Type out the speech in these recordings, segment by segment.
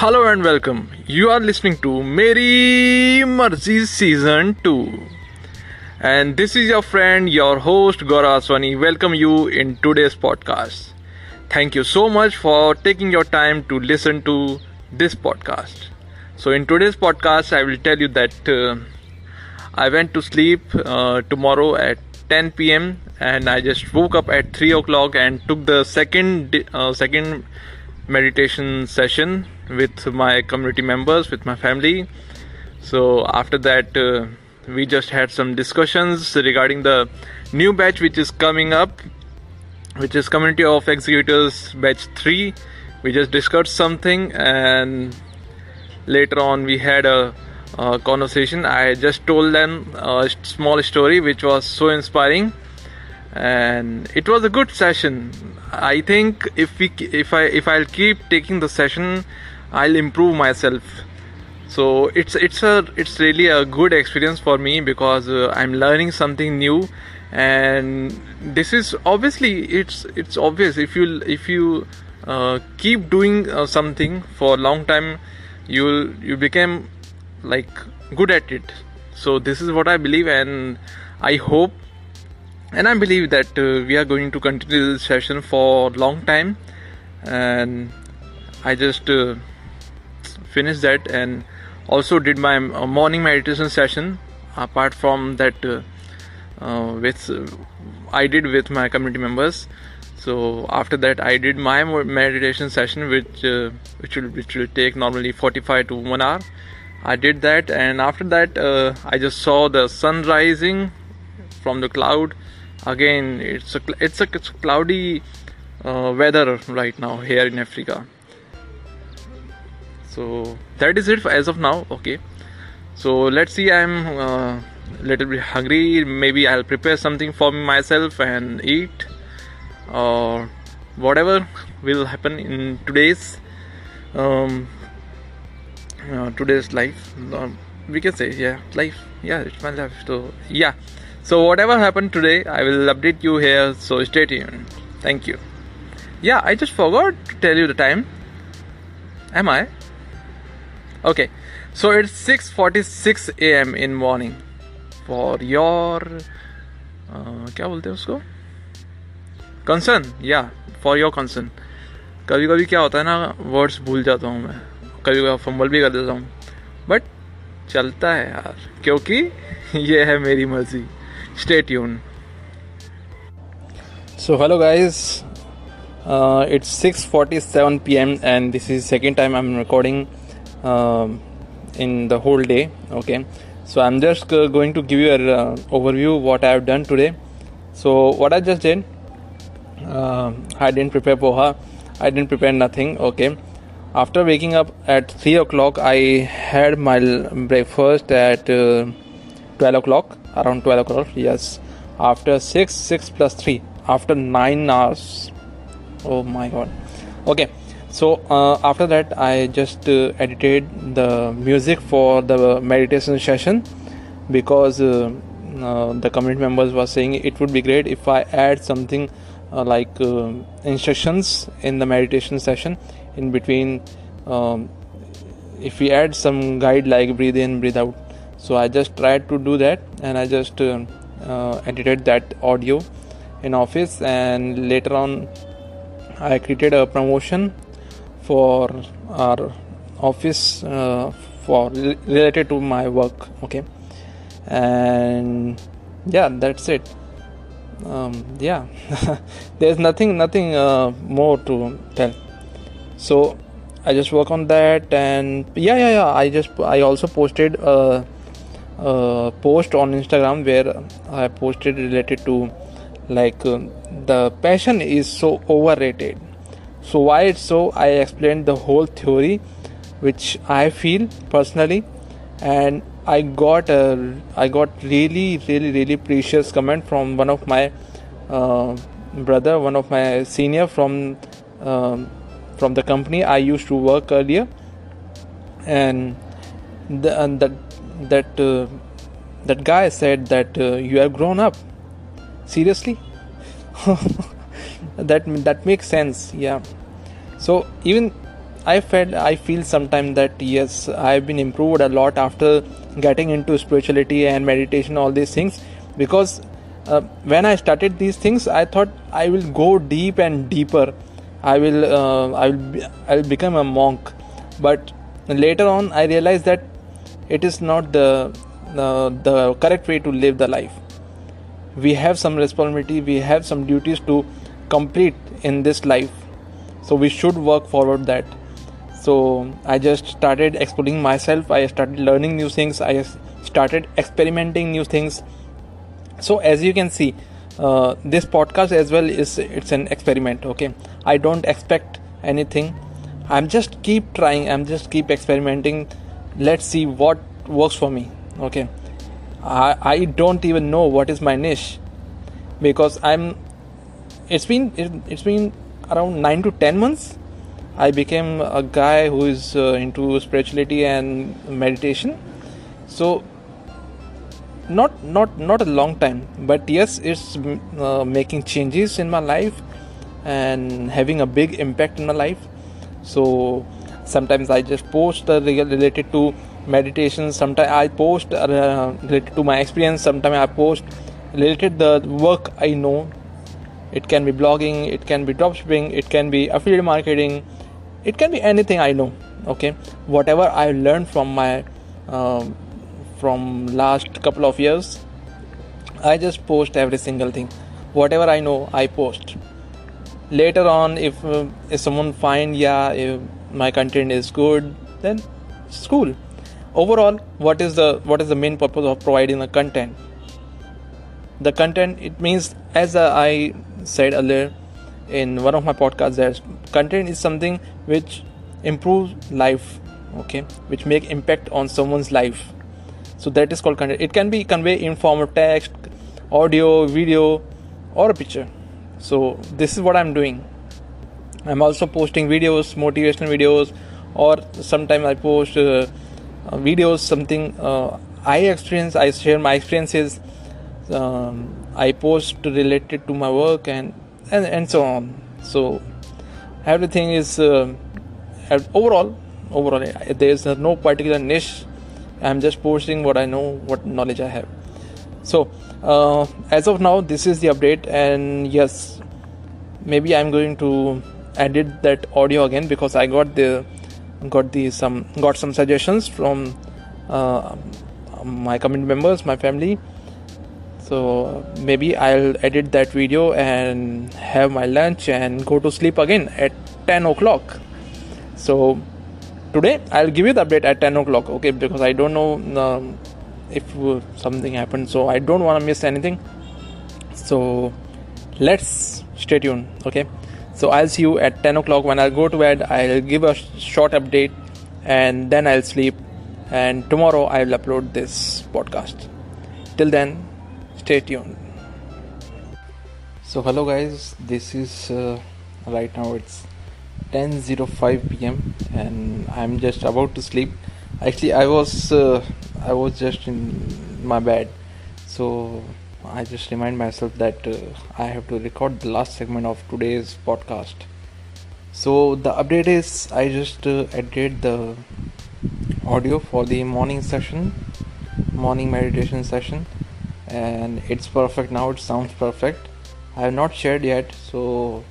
Hello and welcome. You are listening to Meri Marzi Season 2. And this is your friend, your host Gaurav Aswani. Welcome you in today's podcast. Thank you so much for taking your time to listen to this podcast. So, in today's podcast, I will tell you that uh, I went to sleep uh, tomorrow at 10 p.m. and I just woke up at 3 o'clock and took the second uh, second meditation session with my community members, with my family. So after that, uh, we just had some discussions regarding the new batch which is coming up, which is Community of Executors Batch 3. We just discussed something, and later on, we had a, a conversation. I just told them a small story which was so inspiring and it was a good session i think if we if i if i'll keep taking the session i'll improve myself. So it's it's a it's really a good experience for me because uh, i'm learning something new. And this is obviously it's it's obvious. If you if you uh, keep doing uh, something for a long time you'll you become like good at it. So this is what i believe and i hope and I believe that uh, we are going to continue this session for long time. And I just uh, finished that and also did my uh, morning meditation session apart from that uh, uh, with I did with my community members. So after that I did my meditation session which uh, which will which will take normally 45 to 1 hour. I did that and after that I just saw the sun rising from the cloud. Again it's a it's a it's cloudy uh, weather right now here in africa so that is it as of now okay so let's see i'm a uh, little bit hungry maybe i'll prepare something for myself and eat or whatever will happen in today's um, uh, today's life um, we can say yeah life yeah it's my life so yeah so whatever happened today, I will update you here. So stay tuned. Thank you. Yeah, I just forgot to tell you the time. Am I? okay, so it's 6 46 a.m in morning for your uh concern, yeah, for your concern. कभी कभी क्या होता है ना words भूल जाता हूँ मैं। कभी कभी फंबल भी कर देता हूँ। बट चलता है यार, क्योंकि ये है मेरी मर्ज़ी। स्टेट यून so hello guys it's six forty seven P M and this is second time I am recording um, in the whole day okay? So I'm just uh, going to give you an uh, overview what I have done today. So what I just did uh, I didn't prepare poha I didn't prepare nothing okay? After waking up at 3 o'clock I had my breakfast at uh, 12 o'clock around 12 o'clock yes. After 6 6 plus 3 after 9 hours oh my god. Okay so uh, after that i just uh, edited the music for the meditation session because uh, uh the community members were saying it would be great if i add something uh, like uh, instructions in the meditation session in between um, if we add some guide like breathe in breathe out. So i just tried to do that and i just edited that audio in office and later on i created a promotion for our office uh, for related to my work okay? And yeah that's it. Um, yeah. There's nothing nothing uh, more to tell. So i just work on that and yeah yeah yeah i just i also posted a, uh, post on Instagram where I posted related to like uh, the passion is so overrated. So why it's so? I explained the whole theory, which I feel personally, and I got a I got really really really precious comment from one of my uh, brother, one of my senior from um, from the company I used to work earlier, and the and that that uh, that guy said that uh, you have grown up. Seriously? That that makes sense yeah so even I felt I feel sometimes that yes I've been improved a lot after getting into spirituality and meditation all these things. Because uh, when I started these things I thought I will go deep and deeper. I will uh, I will be, I will become a monk. But later on I realized that it is not the uh, the correct way to live the life. We have some responsibility we have some duties to complete in this life so we should work forward that. So i just started exploring myself. I started learning new things. I started experimenting new things. So as you can see uh, this podcast as well is it's an experiment okay? I don't expect anything. I'm just keep trying. I'm just keep experimenting. Let's see what works for me okay? I, I don't even know what is my niche because I'm it's been it, it's been around 9 to 10 months I became a guy who is uh, into spirituality and meditation. So not not not a long time but yes it's uh, making changes in my life and having a big impact in my life. So sometimes I just post uh, related to meditation. Sometimes i post uh, related to my experience. Sometimes i post related the work i know it can be blogging it can be dropshipping it can be affiliate marketing it can be anything i know okay? Whatever i learned from my um, from last couple of years i just post every single thing. Whatever i know i post. Later on if uh, if someone find yeah if my content is good then it's cool overall what is the what is the main purpose of providing the content? The content it means as i said earlier in one of my podcasts that content is something which improves life okay which make impact on someone's life. So that is called content. It can be convey in form of text audio video or a picture. So this is what i'm doing. I'm also posting videos motivational videos or sometimes i post uh, uh, videos something uh, i experience i share my experiences um, i post related to my work and and, and so on. So everything is uh, overall overall there is no particular niche. I'm just posting what i know what knowledge i have. So uh, as of now this is the update and yes maybe i'm going to edit that audio again because i got the got the some got some suggestions from uh, my community members my family so maybe i'll edit that video and have my lunch and go to sleep again at 10 o'clock so today i'll give you the update at 10 o'clock okay because i don't know um, if something happened so i don't want to miss anything so let's stay tuned okay so I'll see you at 10 o'clock when I go to bed. I'll give a short update and then I'll sleep. And tomorrow I'll upload this podcast. Till then, stay tuned. So hello guys, this is uh, right now it's 10:05 p.m. and I'm just about to sleep. Actually, I was uh, I was just in my bed, so I just remind myself that uh, I have to record the last segment of today's podcast. So the update is I just uh, edited the audio for the morning session, morning meditation session, and it's perfect now. It sounds perfect. I have not shared yet, so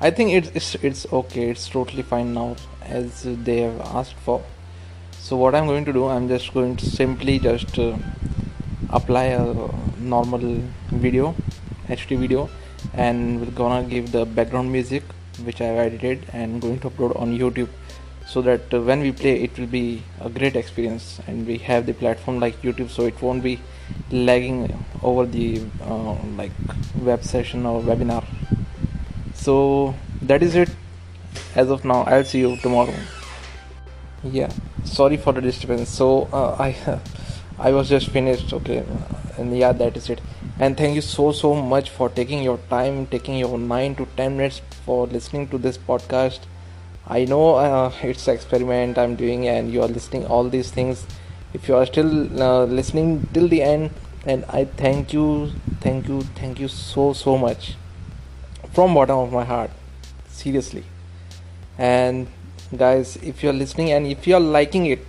I think it's it's, it's okay. It's totally fine now as they have asked for. So what I'm going to do, I'm just going to simply just uh, apply a normal video HD video and we're gonna give the background music which I've edited and going to upload on YouTube so that uh, when we play it will be a great experience and we have the platform like YouTube so it won't be lagging over the uh, like web session or webinar. So that is it. As of now I'll see you tomorrow. Yeah. Sorry for the disturbance. So uh, I I was just finished okay and yeah that is it. And thank you so so much for taking your time taking your 9 to 10 minutes for listening to this podcast. I know uh, it's experiment I'm doing and you are listening all these things if you are still uh, listening till the end and I thank you thank you thank you so so much. From bottom of my heart seriously. And guys if you're listening and if you're liking it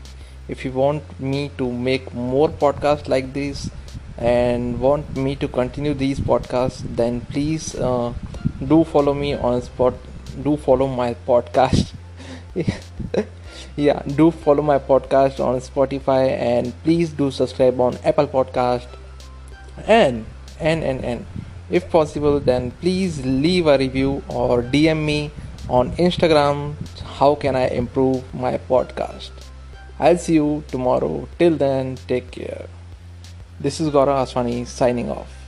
if you want me to make more podcasts like this and want me to continue these podcasts then please uh, do follow me on spot do follow my podcast yeah do follow my podcast on spotify and please do subscribe on apple podcast. And and and and if possible then please leave a review or dm me on instagram. How can i improve my podcast? I'll see you tomorrow. Till then take care. This is Gaurav Aswani signing off.